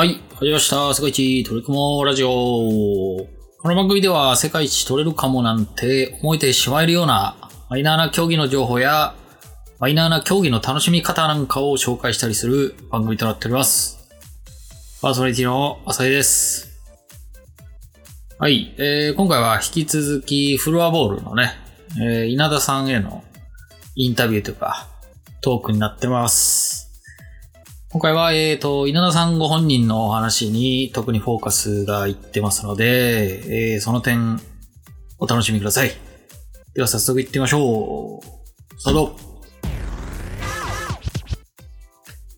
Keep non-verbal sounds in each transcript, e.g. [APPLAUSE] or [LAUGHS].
はい、始まりました。世界一取れるもうラジオ。この番組では世界一取れるかもなんて思えてしまえるようなマイナーな競技の情報やマイナーな競技の楽しみ方なんかを紹介したりする番組となっております。パーソナリティの浅井です。はい、えー、今回は引き続きフロアボールのね、えー、稲田さんへのインタビューというかトークになってます。今回は、えっ、と、稲田さんご本人のお話に特にフォーカスがいってますので、えーその点、お楽しみください。では早速行ってみましょう。スタート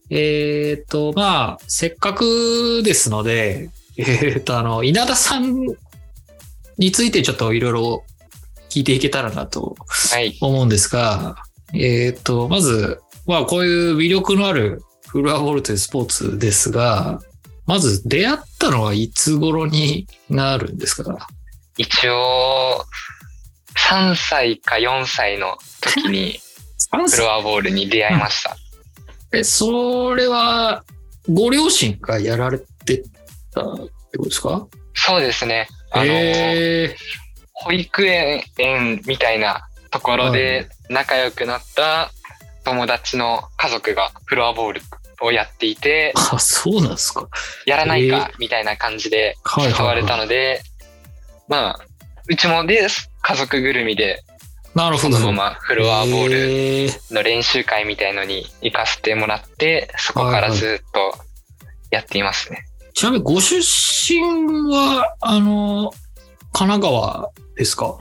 えっ、と、まあ、せっかくですので、えっ、と、あの、稲田さんについてちょっといろいろ聞いていけたらなとはい。思うんですが、えっ、と、まず、まあ、こういう魅力のあるフロアボールというスポーツですが、まず出会ったのはいつ頃になるんですか？一応、3歳か4歳の時にフロアボールに出会いました。え、それは、ご両親がやられてたってことですか？そうですね。あの、え保育園みたいなところで仲良くなった友達の家族がフロアボールをやっていて、ー、あ、そうなんですか。やらないかみたいな感じではい誘われはいはい。たので、まあ、うちもで家族ぐるみでなるほど。そのままフロアボールえーの練習会みたいのに行かせてもらって、そこからずっとやっていますね。ちなみにご出身は、あの、神奈川ですか？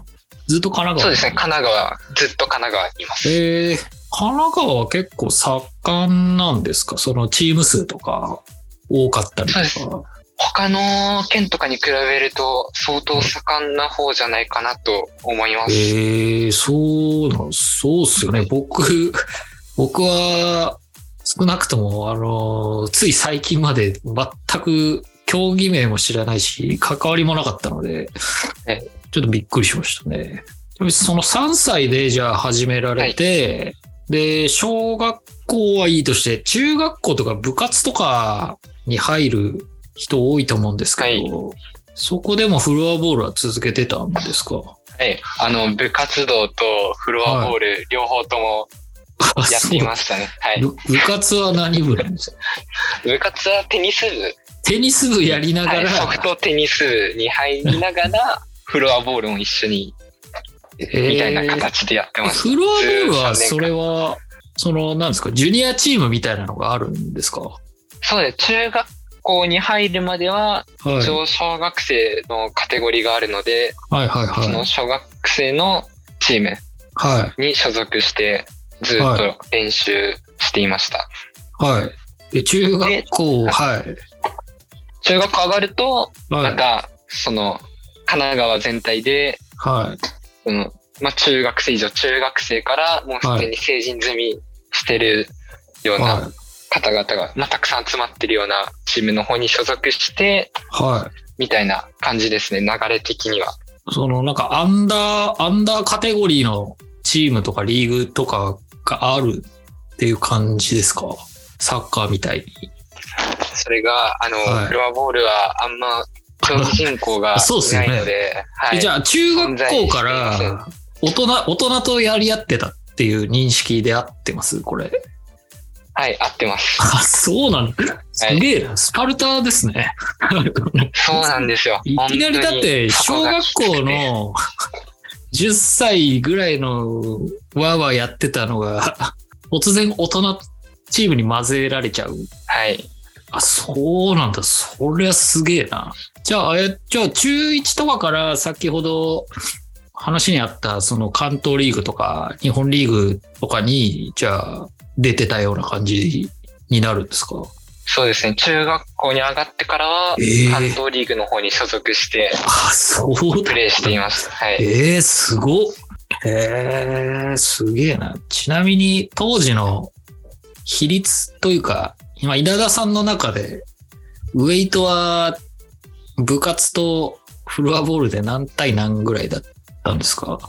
ずっと神奈川？そうですね、神奈川、ずっと神奈川にいます。えー、神奈川は結構盛んなんですか？そのチーム数とか多かったりとそうか。他の県とかに比べると相当盛んな方じゃないかなと思います。えー、そうなん、そうっすよね。僕、僕は少なくとも、あの、つい最近まで全く競技名も知らないし、関わりもなかったのでえ、ちょっとびっくりしましたね。その3歳でじゃあ始められて、で、小学校はいいとして、中学校とか部活とかに入る人多いと思うんですけど、そこでもフロアボールは続けてたんですか？はい。あの、部活動とフロアボール、両方ともあやっていましたね。はい。部部活は何部なんですか？[LAUGHS] 部活はテニス部、テニス部やりながはい、ら、ソフトテニス部に入りながら、フロアボールも一緒に、みたいな形でやってえーます。フロアボールは13年間それは、その、なんですか、ジュニアチームみたいなのがあるんですか？はそうです。中学校に入るまでは、い。一応小学生のカテゴリーがあるので、はいはいそのはい。小学生のチームはい。に所属して、ずっと練習していました。はい。で、中学校、はい。中学校上がると、はい。また、その、神奈川全体で、はい。その、まあ、中学生以上、中学生からもうすでに成人済みしてるようは。ない方々が、まあ、たくさん集まってるようなチームの方に所属して、はい。みたいな感じですね、流れ的には。その、なんか、アンダー、アンダーカテゴリーのチームとかリーグとかがあるっていう感じですか？サッカーみたいに。それが、あの、はいフロアボールはあんま競技人口がそうっいすよねないので、はい。えじゃあ、中学校から、大人、大人とやり合ってたっていう認識で合ってます？これ。はい、合ってます。あ、そうなのすげえな。スパルタですね。[LAUGHS] そうなんですよ。いきなりだって、小学校の10歳ぐらいのわーわーやってたのが、突然大人チームに混ぜられちゃう。はい。あ、そうなんだ。そりゃすげえな。じゃあ、え、じゃあ中1とかから先ほど話にあったその関東リーグとか日本リーグとかに、じゃあ出てたような感じになるんですか？そうですね。中学校に上がってからはえー、関東リーグの方に所属して、あ、そうだプ。レーしています。はい。えー、すごっ。えー、すげえな。ちなみに当時の比率というか、今稲田さんの中で、ウェイトは部活とフロアボールで何対何ぐらいだったんですか？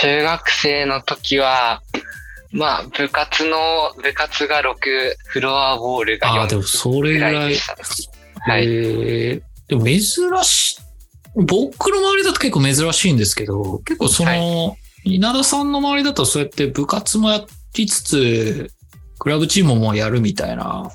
中学生の時は、まあ、部活の、部活が6、フロアボールが4ああ、でもそれぐらい。はい。えーでも珍しい。僕の周りだと結構珍しいんですけど、結構その、稲田さんの周りだとそうやって部活もやりつつ、クラブチームもやるみたいな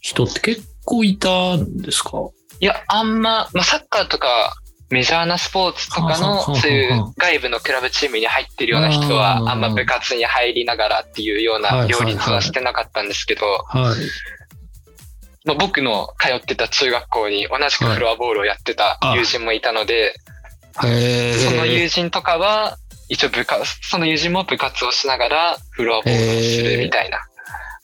人って結構いたんですか？いや、あんま、まあ、サッカーとか、メジャーなスポーツとかの、そういう外部のクラブチームに入ってるような人は、あんま部活に入りながらっていうようない両立はしてなかったんですけど、はい。まあ、僕の通ってた中学校に同じくフロアボールをやってた友人もいたので。その友人とかは、一応部活、その友人も部活をしながらフロアボールをするみたいな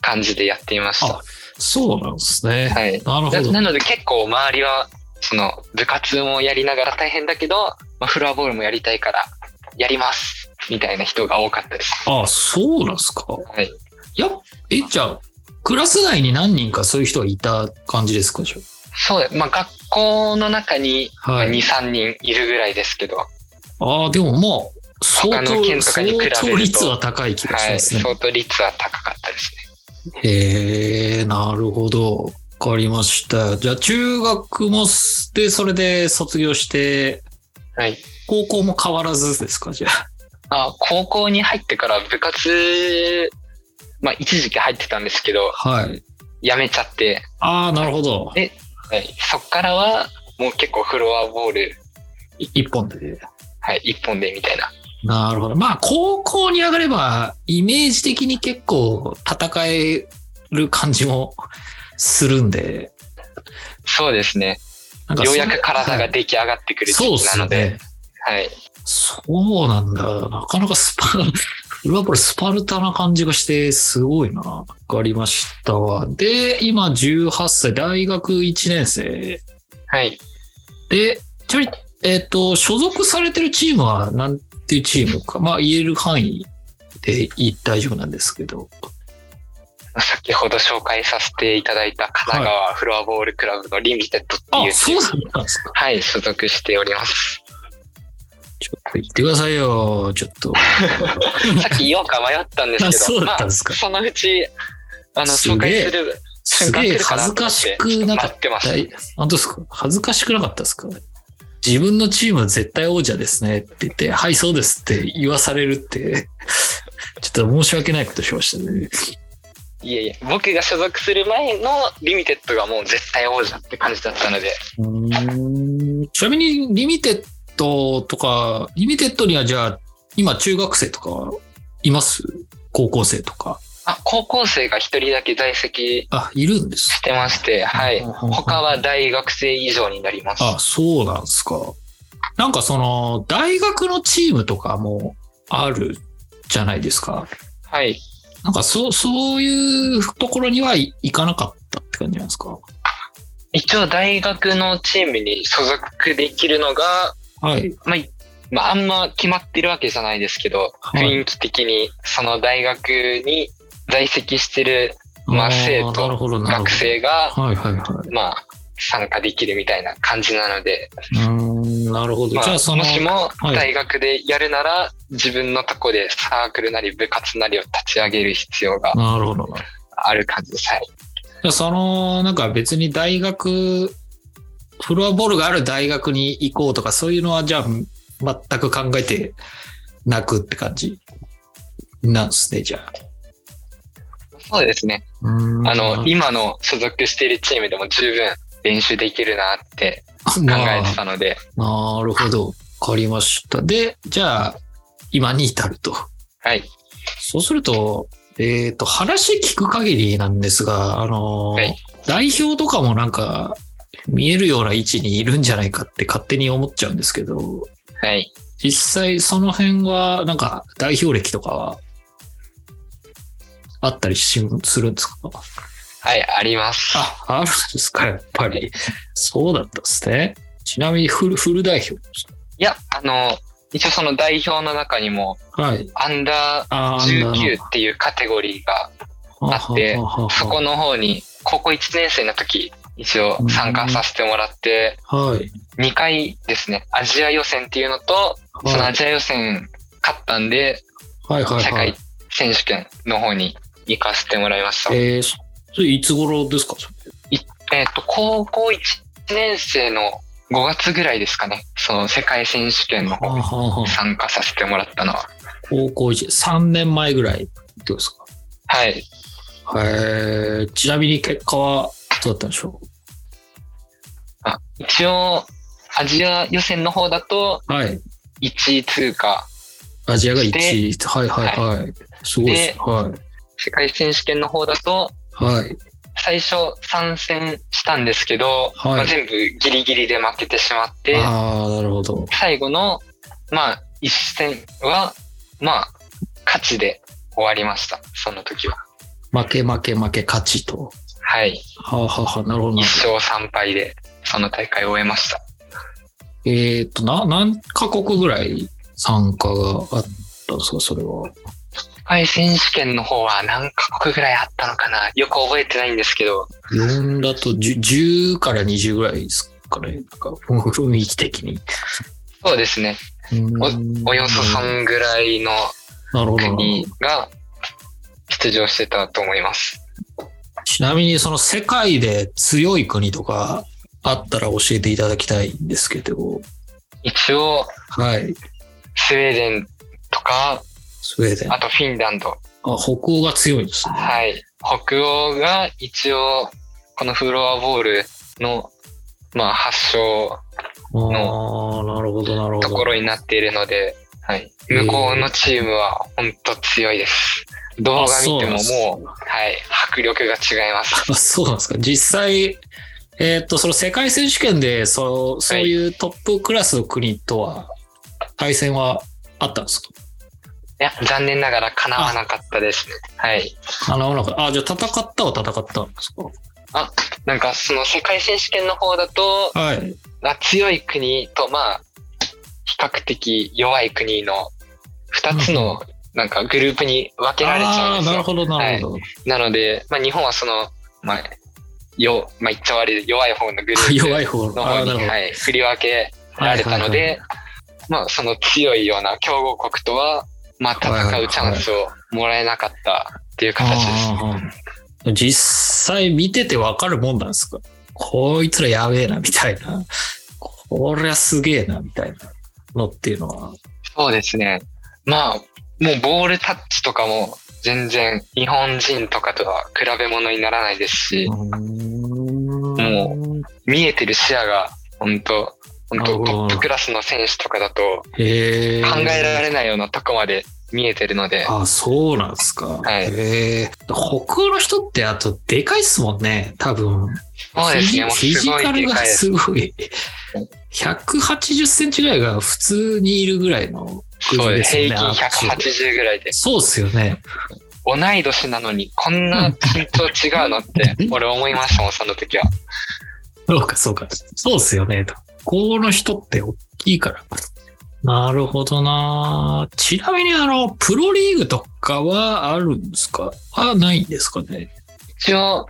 感じでやっていました。そうなんですね。はい。なるほど。ななので結構周りは、その部活もやりながら大変だけど、まあ、フロアボールもやりたいから、やりますみたいな人が多かったです。あそうなんですか？はい。いや、え、じゃあ、クラス内に何人かそういう人がいた感じですか？じゃそうまあ学校の中にあ。はい。2、3人いるぐらいですけど、ああ、でもまあ、相他の県当、とかに比べると相当率は高い気がしはい。ますね。相当率は高かったですね。へえ、なるほど。わかりました。じゃあ、中学もす、で、それで卒業して、はい。高校も変わらずですか？じゃあ。あ高校に入ってから部活、まあ一時期入ってたんですけど、はい。やめちゃって、ああ、なるほど。はい。そっからは、もう結構フロアボール、い一本で。はい、一本でみたいな。なるほど。まあ、高校に上がれば、イメージ的に結構戦える感じもするんで、そうですね。ようやく体はいが出来上がってくるそうっ時期なので、すよね。はい。そうなんだ。なかなかスパ、フルアポルスパルタな感じがして、すごいな。わかりましたわ。で、今18歳、大学1年生はい。で、ちなみに、えっ、と、所属されてるチームは何ていうチームか、まあ言える範囲でいい大丈夫なんですけど。先ほど紹介させていただいた神奈川フロアボールクラブのリミテッドってあい、うチームそうなんですか。はい、所属しております。ちょっと言ってくださいよ、ちょっと。[LAUGHS] さっき言おうか迷ったんですあけど、まあ、そのうち、あの、紹介するすげえ恥ずかしくなかっ待ってました。た。本当ですか？恥ずかしくなかったですか？自分のチームは絶対王者ですねって言って、はい、そうですって言わされるって、ちょっと申し訳ないことしましたね。いえいえ、僕が所属する前のリミテッドがもう絶対王者って感じだったので、うーんちなみに、リミテッドとか、リミテッドにはじゃあ、今中学生とかいます？高校生とか。あ、高校生が一人だけ在籍あ、いるんですしてまして、はい。他は大学生以上になります。あ、そうなんですか。なんかその、大学のチームとかもあるじゃないですか。はい。なんかそう、そういうところにはい行かなかったって感じなんですか？一応大学のチームに所属できるのが、はい。まあ、いまあ、あんま決まってるわけじゃないですけど、はい雰囲気的にその大学に在籍してる、まあー生徒。学生が、はいはいはい。まあ、参加できるみたいな感じなので、うーん、なるほど。まあ、じゃあその、もしもはい大学でやるなら、自分のとこでサークルなり部活なりを立ち上げる必要が。ある感じです。はい。じゃあその、なんか別に大学、フロアボールがある大学に行こうとか、そういうのはじゃあ全く考えてなくって感じ？なんですね、じゃあ。そうですね。あの、今の所属しているチームでも十分練習できるなって考まあえてたので、なるほど。わかりました。で、じゃあ、今に至ると。はい。そうすると、えっ、と、話聞く限りなんですが、あのーはい代表とかもなんか、見えるような位置にいるんじゃないかって勝手に思っちゃうんですけど、はい。実際その辺は、なんか代表歴とかは、あったりしするんですか？はい、あります。あ、あるんですか、やっぱり。そうだったんですね。ちなみにフル、フル代表いや、あの、一応その代表の中にも、かはい。アンダあー19っていうカテゴリーが、あってそこの方に、高校1年生の時、一応参加させてもらって、はい。2回ですね、アジア予選っていうのと、そのアジア予選勝ったんで、はいはい世界はい。選手権の方に行かせてもらいました。えー、そそれいつ頃ですか？えっ、と、高校1年生の5月ぐらいですかね。その世界選手権の方に参加させてもらったのは。高校1、3年前ぐらいってことですか？はい。えー、ちなみに結果はどうだったんでしょあ一応、アジア予選の方だとうはい。1位通過。アジアが1位。はいはいはい。すごいです。ではい。世界選手権の方だと、はい。最初参戦したんですけど、はいまあ、全部ギリギリで負けてしまって、ああ、なるほど。最後の、まあ、一戦は、まあ、勝ちで終わりました。その時は。負け負け負け勝ちと。はい。はあ、はあはあ、なるほどな一。勝三敗で、その大会を終えました。えっ、と、な、何カ国ぐらい参加があったんですか、それは？世界選手権の方は何カ国ぐらいあったのかな？よく覚えてないんですけど、4だと 10, 10から20ぐらいですかね。なんか、雰囲気的に。そうですね。およそな3ぐらいの国ど。が出場してたと思います。ちなみに、その世界で強い国とかあったら教えていただきたいんですけど。一応、はい。スウェーデンとか、スウェーデン。あ、あとフィンランド。北欧が強いんですね。はい。北欧が一応、このフロアボールの、まあ、発祥ああ、なるほど、なるほど。ところになっているので、はい。向こうのチームは本当強いです。動画見てももう、はい、迫力が違います。[LAUGHS] あそうなんですか。実際、えーっと、その世界選手権で、そう、そういうトップクラスの国とは、対戦はあったんですか？いや、残念ながら叶わなかったですね。はい。あの、なんか、あ、じゃあ戦ったは戦ったんですか？なんかその世界選手権の方だと、はい。あ強い国と、まあ、比較的弱い国の二つの、なんかグループに分けられちゃうんですよ。なるほど、なるほど。なので、まあ日本はその、まあ、よ、まあ言っちゃ悪い、弱い方のグループ [LAUGHS] 弱い方方に。はい、振り分けられたので、まあその強いような強豪国とは、まあ戦うチャンスをもらえなかったっていう形です。あー実際見ててわかるもんなんですか？こいつらやべえな、みたいな。こりゃすげえな、みたいなのっていうのは。そうですね。まあ、もうボールタッチとかも全然日本人とかとは比べ物にならないですし、も見えてる視野が本当本当トップクラスの選手とかだと。考えられないようなとこまで見えてるので、あ、そうなんですか。はい。北欧の人ってあとでかいっすもんね、多分。そうですね、もうフィジすごいカルがでかいです。すごい。180センチぐらいが普通にいるぐらいのそうです。よね平均180ぐらいで。そうっすよね。同い年なのにこんな身長違うのって俺思いましたもん、その時は。[LAUGHS] そうか、そうか。そうっすよね。この人って大きいから。なるほどなちなみにあの、プロリーグとかはあるんですか？はないんですかね一応、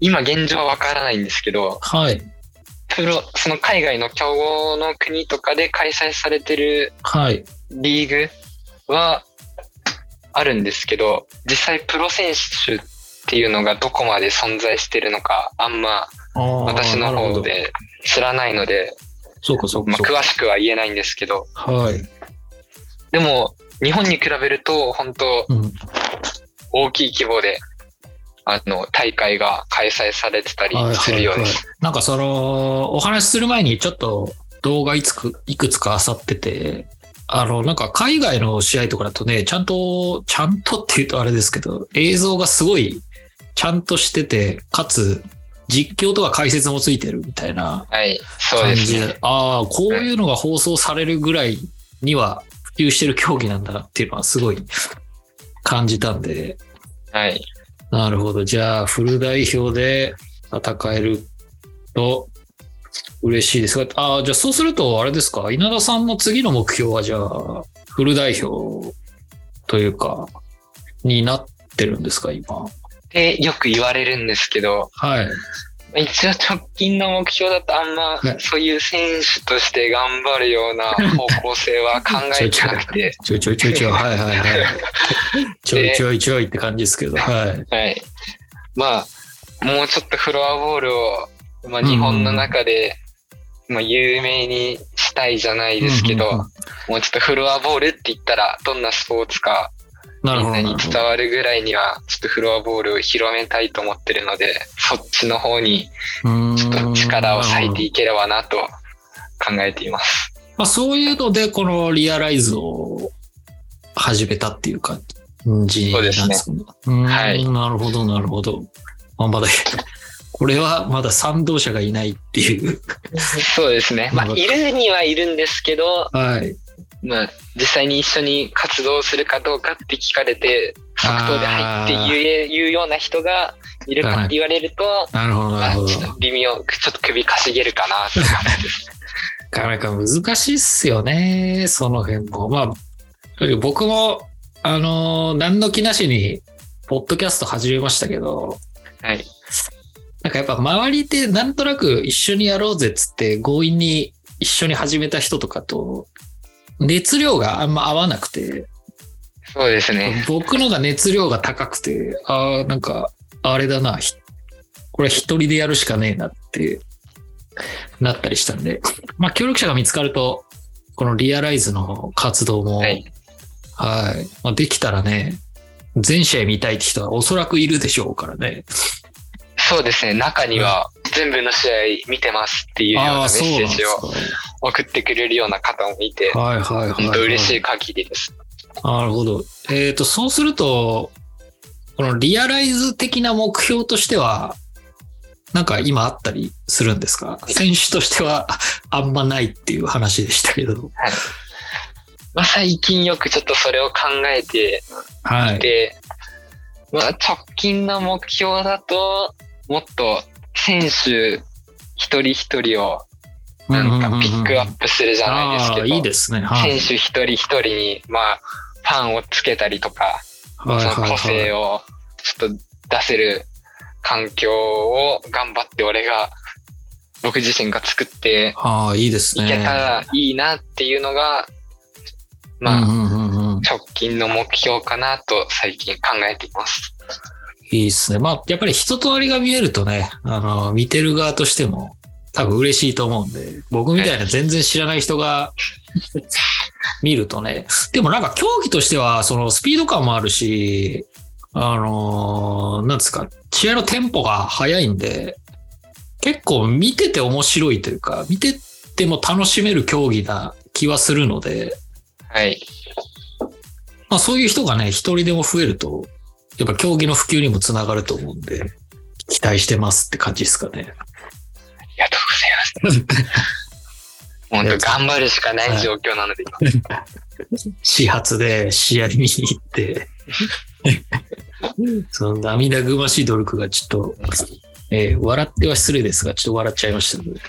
今現状はわからないんですけど、はい。プロ、その海外の強豪の国とかで開催されてるはい。リーグはあるんですけど、実際プロ選手っていうのがどこまで存在してるのか、あんま私の方で知らないので、そうか、そうかまあ。詳しくは言えないんですけど、はい。でも日本に比べると本当うん。大きい規模で、あの、大会が開催されてたりはいするようです。なんかその、お話しする前にちょっと動画いつくいくつか漁ってて、あの、なんか海外の試合とかだとね、ちゃんと、ちゃんとって言うとあれですけど、映像がすごいちゃんとしてて、かつ実況とか解説もついてるみたいな感じですね。で、ああ、こういうのが放送されるぐらいには普及してる競技なんだなっていうのはすごい感じたんで、はい。なるほど。じゃあ、フル代表で戦えると嬉しいですが、ああ、じゃあそうすると、あれですか、稲田さんの次の目標は、じゃあ、フル代表というか、になってるんですか、今。ってよく言われるんですけど、はい。一応直近の目標だとあんまねそういう選手として頑張るような方向性は考えてなくて、[LAUGHS] ちょいちょいちょいちょい、はいはいはい。ちょいちょいちょいって感じですけど、はい。はい。まあ、もうちょっとフロアボールを、まあ、日本の中で、まあ、有名にしたいじゃないですけど、もうちょっとフロアボールって言ったら、どんなスポーツか。みんなになるほど伝わるぐらいには、ちょっとフロアボールを広めたいと思ってるので、そっちの方にちょっと力を割いていければなと考えています。まあ、そういうので、このリアライズを始めたっていう感じなんですかね。うんはいなるほど、なるほど。まあ、まだ、これはまだ賛同者がいないっていう。そうですね。まあ、[LAUGHS] いるにはいるんですけど、はい。まあ、実際に一緒に活動するかどうかって聞かれて、即答で入って言え、言うような人がいるかって言われると、なるほど、なるほど。まあちょっと微妙、ちょっと首かしげるかなって感じです。[LAUGHS] なかなか難しいっすよね、その辺も。まあ、僕も、あの、何の気なしに、ポッドキャスト始めましたけど、はい。なんかやっぱ周りでなんとなく一緒にやろうぜっつって強引に一緒に始めた人とかと、熱量があんま合わなくて、そうですね。僕のが熱量が高くて、ああ、なんか、あれだな、ひこれ一人でやるしかねえなってなったりしたんで、[LAUGHS] まあ協力者が見つかると、このリアライズの活動も、ははいい、まあ、できたらね、全試合見たいって人はおそらくいるでしょうからね。そうですね。中には、全部の試合見てますっていうようなメッセージをか。送ってくれるような方もいて、はいはいはい、はい。本当嬉しい限りです。なるほど。えっ、と、そうすると、このリアライズ的な目標としては、なんか今あったりするんですか？選手としてはあんまないっていう話でしたけど。まあ、最近よくちょっとそれを考えてはいい。て、まあ、直近の目標だと、もっと選手一人一人をなんかピックアップするじゃないですけど、いいですね。はい。選手一人一人に、まあ、ファンをつけたりとか、はいその個はいはい。性をちょっと出せる環境を頑張って俺が、僕自身が作ってああ、いいですね。いけたらいいなっていうのが、まあ、うんうんうんうん、直近の目標かなと最近考えています。いいですね。まあ、やっぱり人となりが見えるとね、あの、見てる側としても多分嬉しいと思うんで、僕みたいな全然知らない人が見るとね、でもなんか競技としては、そのスピード感もあるし、あのーなんですか、試合のテンポが速いんで、結構見てて面白いというか、見てても楽しめる競技な気はするので、はい。まあそういう人がね、一人でも増えると、やっぱ競技の普及にもつながると思うんで、期待してますって感じですかね。ありがとうございます。本当頑張るしかない状況なので、今始発で試合見に行って、その涙ぐましい努力がちょっと、えー笑っては失礼ですが、ちょっと笑っちゃいましたので。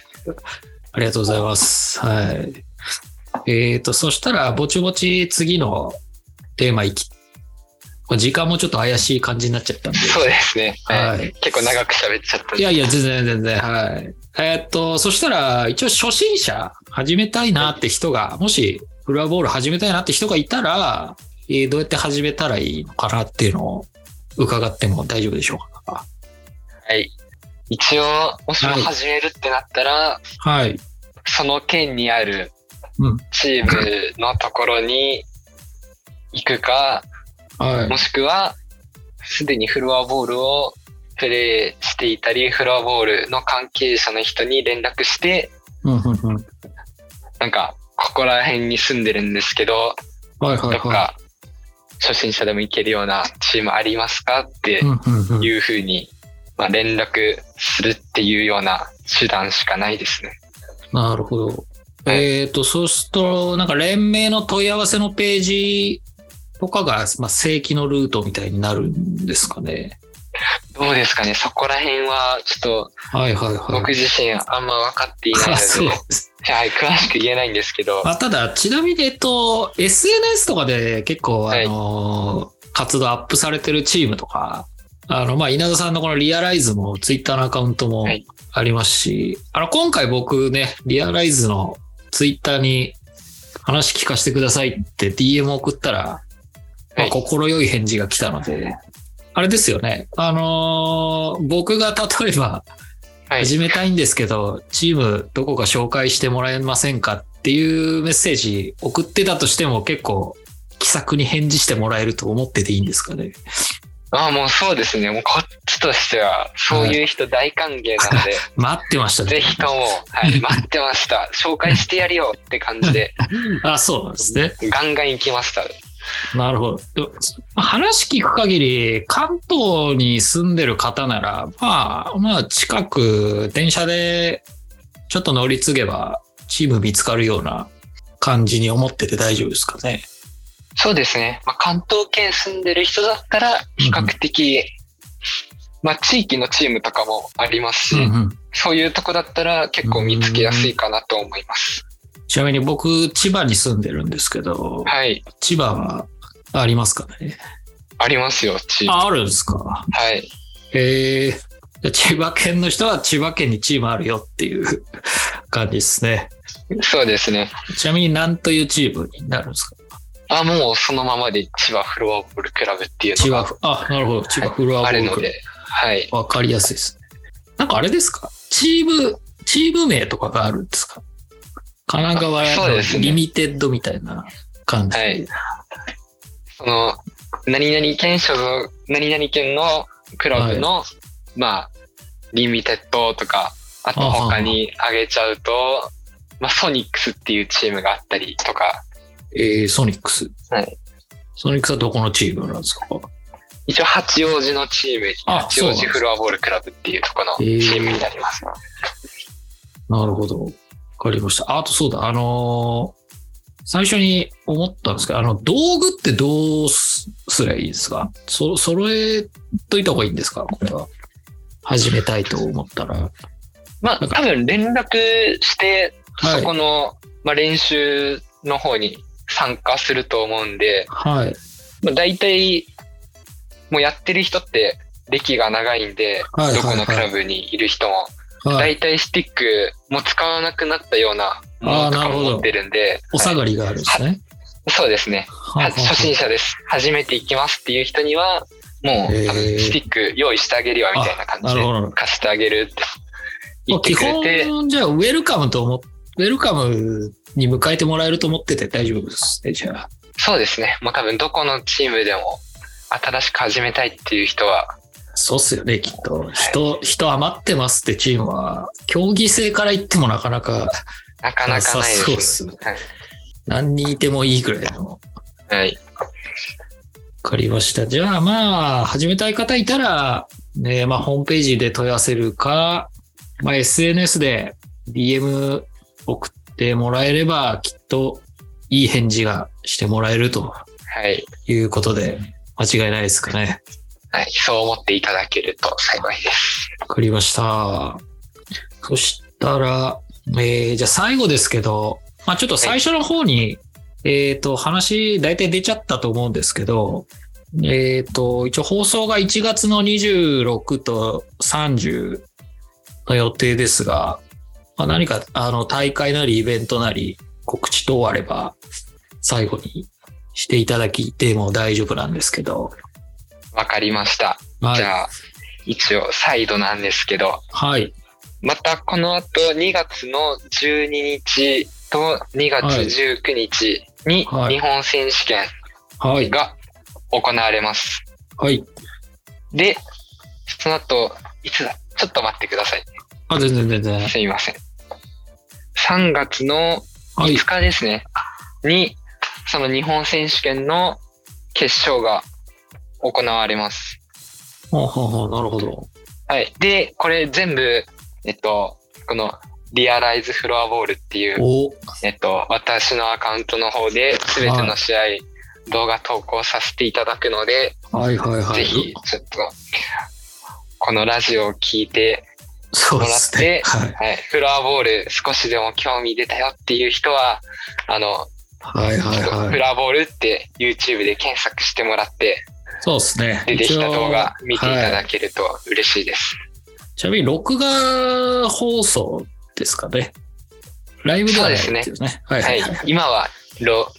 ありがとうございます。はい。えっ、と、そしたら、ぼちぼち次のテーマいき、時間もちょっと怪しい感じになっちゃったんで。そうですね。はい。はい結構長く喋っちゃったいやいや、全然全然、はい。えーっと、そしたら、一応初心者始めたいなって人が、もしフロアボール始めたいなって人がいたら、えーどうやって始めたらいいのかなっていうのを伺っても大丈夫でしょうか？はい。一応、もしもはい始めるってなったら、はい。その県にあるうんチームのところに行くか、はいも。しくは、すでにフロアボールをプレイしていたり、フロアボールの関係者の人に連絡して、なんか、ここら辺に住んでるんですけど、はいはいはどっか初心者でも行けるようなチームありますかってい。うふうに、まあ、連絡するっていうような手段しかないですね。なるほど。えっ、と、そうすると、なんか連盟の問い合わせのページとかが、まあ、正規のルートみたいになるんですかね。どうですかね？そこら辺はちょっとはいはいはい。僕自身あんま分かっていないあそうので、はい、詳しく言えないんですけど、まあ、ただ、ちなみに、えっと、SNS とかで結構、あはい。活動アップされてるチームとか、あの、まあ、稲田さんのこのリアライズも、ツイッターのアカウントもはい。ありますし、あの、今回僕ね、リアライズのツイッターに話聞かせてくださいって DM 送ったら、まあ、はい。心よい返事が来たので、あれですよね。あのー僕が例えばはい。始めたいんですけど、チームどこか紹介してもらえませんかっていうメッセージ送ってたとしても結構気さくに返事してもらえると思ってていいんですかね。あもうそうですね。もうこっちとしては、そういう人大歓迎なので、[LAUGHS] 待ってましたね。ぜひとも、はい、[LAUGHS] 待ってました。紹介してやるよって感じで、[LAUGHS] あ、そうなんですね。ガンガン行きました。なるほど。話聞く限り、関東に住んでる方なら、まあ、まあ、近く、電車でちょっと乗り継げば、チーム見つかるような感じに思ってて大丈夫ですかね。そうですね。まあ、関東圏住んでる人だったら、比較的、まあ、地域のチームとかもありますし、うんうんそういうとこだったら結構見つけやすいかなと思います。ちなみに僕、千葉に住んでるんですけど、はい。千葉はありますかね？ありますよ、チーム。あ、あるんですか？はい。へえ。じゃあ千葉県の人は千葉県にチームあるよっていう [LAUGHS] 感じですね。そうですね。ちなみに何というチームになるんですか？あ、もうそのままで千葉フロアボールクラブっていう千のが、葉あ、なるほど。千葉フロアボあールクラるので、はい。ブ。わかりやすいですね。なんかあれですか？チーム、チーム名とかがあるんですか？神奈川リミテッドみたいな感じ。はいその、何々県所属、何々県のクラブの、まあ、リミテッドとか、あと他に挙げちゃうと、まあ、ソニックスっていうチームがあったりとか、えー、ソニックス。はいソニックスはどこのチームなんですか？一応八王子のチーム、あ八王子フロアボールクラブっていうところのチームになります。なるほど。わかりました。あとそうだ、あのー最初に思ったんですけど、あの、道具ってどうすすりゃいいですか？そ、揃えといた方がいいんですか？これは。始めたいと思ったら。まあ、多分連絡して、はいそこの、まあ、練習の方に参加すると思うんで、はい。まあ、大体、もうやってる人って歴が長いんで、はいはいはいどこのクラブにいる人も、はい。大体スティックも使わなくなったようなものと持ってるんで、お下はいがりがあるんですね。そうですね。はは初心者です。初めて行きますっていう人には、もう、スティック用意してあげるよみたいな感じで貸してあげるって言って基くれて、本、じゃあ、ウェルカムと思っウェルカムに迎えてもらえると思ってて大丈夫ですね、じゃあ。そうですね。もう多分どこのチームでも新しく始めたいっていう人は、そうっすよね、きっと。人、人余ってますってチームは、競技性から言ってもなかなかなかなかないそうっです。はい何人いてもいいぐらいの。わはい。かりました。じゃあまあ、始めたい方いたら、ね、まあ、ホームページで問い合わせるか、まあ、SNS で DM 送ってもらえれば、きっといい返事がしてもらえるとはい。いうことで、間違いないですかね。はい。そう思っていただけると幸いです。わかりました。そしたら、えー、じゃあ最後ですけど、まあちょっと最初の方に、えっ、と、話大体出ちゃったと思うんですけど、えっ、と、一応放送が1月の26と30の予定ですが、まあ、何かあの大会なりイベントなり告知等あれば最後にしていただきても大丈夫なんですけど。わかりました。はい。じゃあ、一応再度なんですけど、はい。またこの後2月の12日と2月19日にはい日本選手権はい。が行われます。はい。で、その後、いつだ？ちょっと待ってください。あ、全然全然。すみません。3月のはい5。日ですね。に、その日本選手権の決勝が行われます。ほうほうほうなるほど。はい。で、これ全部、えっと、このリアライズフロアボールっていう、おえっと、私のアカウントの方で全ての試合、動画投稿させていただくので、はいはいはい。ぜひ、ちょっと、このラジオを聞いてもらって、ね。はい。はい、フロアボール少しでも興味出たよっていう人は、あの、はいはいはい。フロアボールって YouTube で検索してもらって、そうですね。出てきた動画見ていただけると嬉しいです。ちなみに録画放送ですかね。ライブではないっていうそうね。はいはい。今は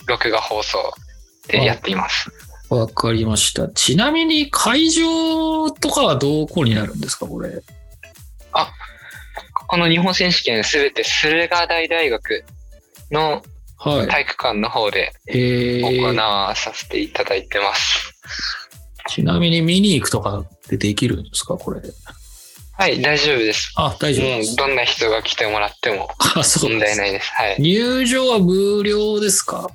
録画放送でやっています。わかりました。ちなみに会場とかはどこになるんですか、これ。あこの日本選手権すべて駿河台大学の。体育館の方で行、わさせていただいてます。ちなみに見に行くとかってできるんですか、これ。はい、大丈夫です。あ、大丈夫です。どんな人が来てもらっても問です。題ないです。はい。入場は無料ですか？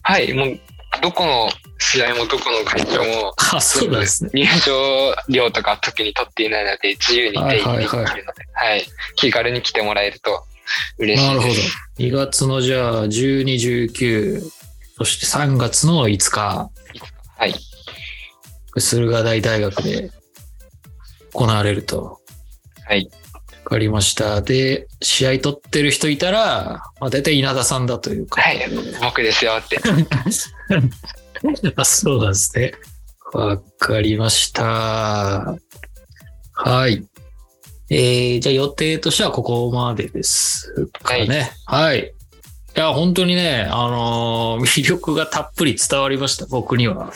はい、もうどこの試合もどこの会場もあ、そうなんですね。入場料とか特に取っていないので自由にできるので、はい気軽に来てもらえると嬉しないるほどです。。2月のじゃあ12、19、そして3月の5日、はい。駿河台大学で行われると。はい。わかりました。で、試合取ってる人いたら、まあ、大体稲田さんだというか。はい、僕ですよって。[LAUGHS] あ、そうなんですね。わかりました。はい。えー、じゃあ予定としてはここまでですかね。はい。いや、本当にね、あのー魅力がたっぷり伝わりました、僕には。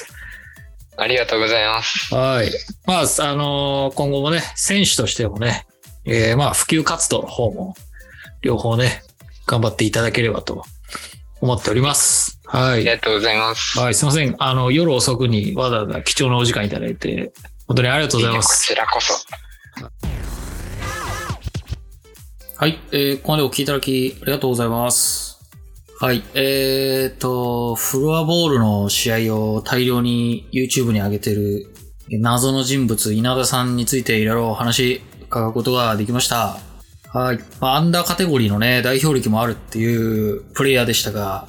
ありがとうございます。はい。まあ、あのー今後もね、選手としてもね、えーまあ、普及活動の方も、両方ね、頑張っていただければと思っております。はい。ありがとうございます。はい、すいません。あの、夜遅くにわざわざ貴重なお時間いただいて、本当にありがとうございまこす。ちらこそ。はい、えー、ここまでお聞きいただきありがとうございます。はい、えーと、フロアボールの試合を大量に YouTube に上げてる謎の人物、稲田さんについていろいろお話伺うことができました。はい。まあ、アンダーカテゴリーのね、代表歴もあるっていうプレイヤーでしたが、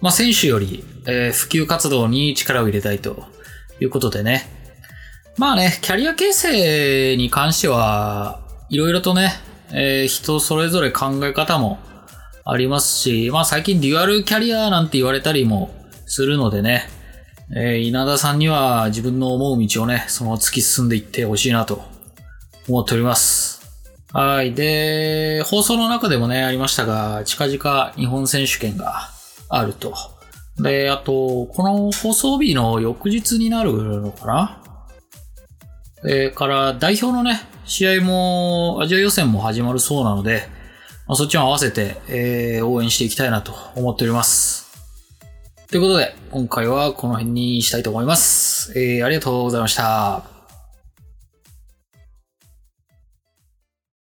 まあ、選手より、えー普及活動に力を入れたいということでね。まあね、キャリア形成に関しては、いろいろとね、えー人それぞれ考え方もありますし、まあ最近デュアルキャリアなんて言われたりもするのでね、えー稲田さんには自分の思う道をね、その突き進んでいってほしいなと思っております。はい。で、放送の中でもね、ありましたが、近々日本選手権があると。で、あと、この放送日の翌日になるのかな？えから、代表のね、試合も、アジア予選も始まるそうなので、まあ、そっちも合わせて、えー応援していきたいなと思っております。ということで、今回はこの辺にしたいと思います。えーありがとうございました。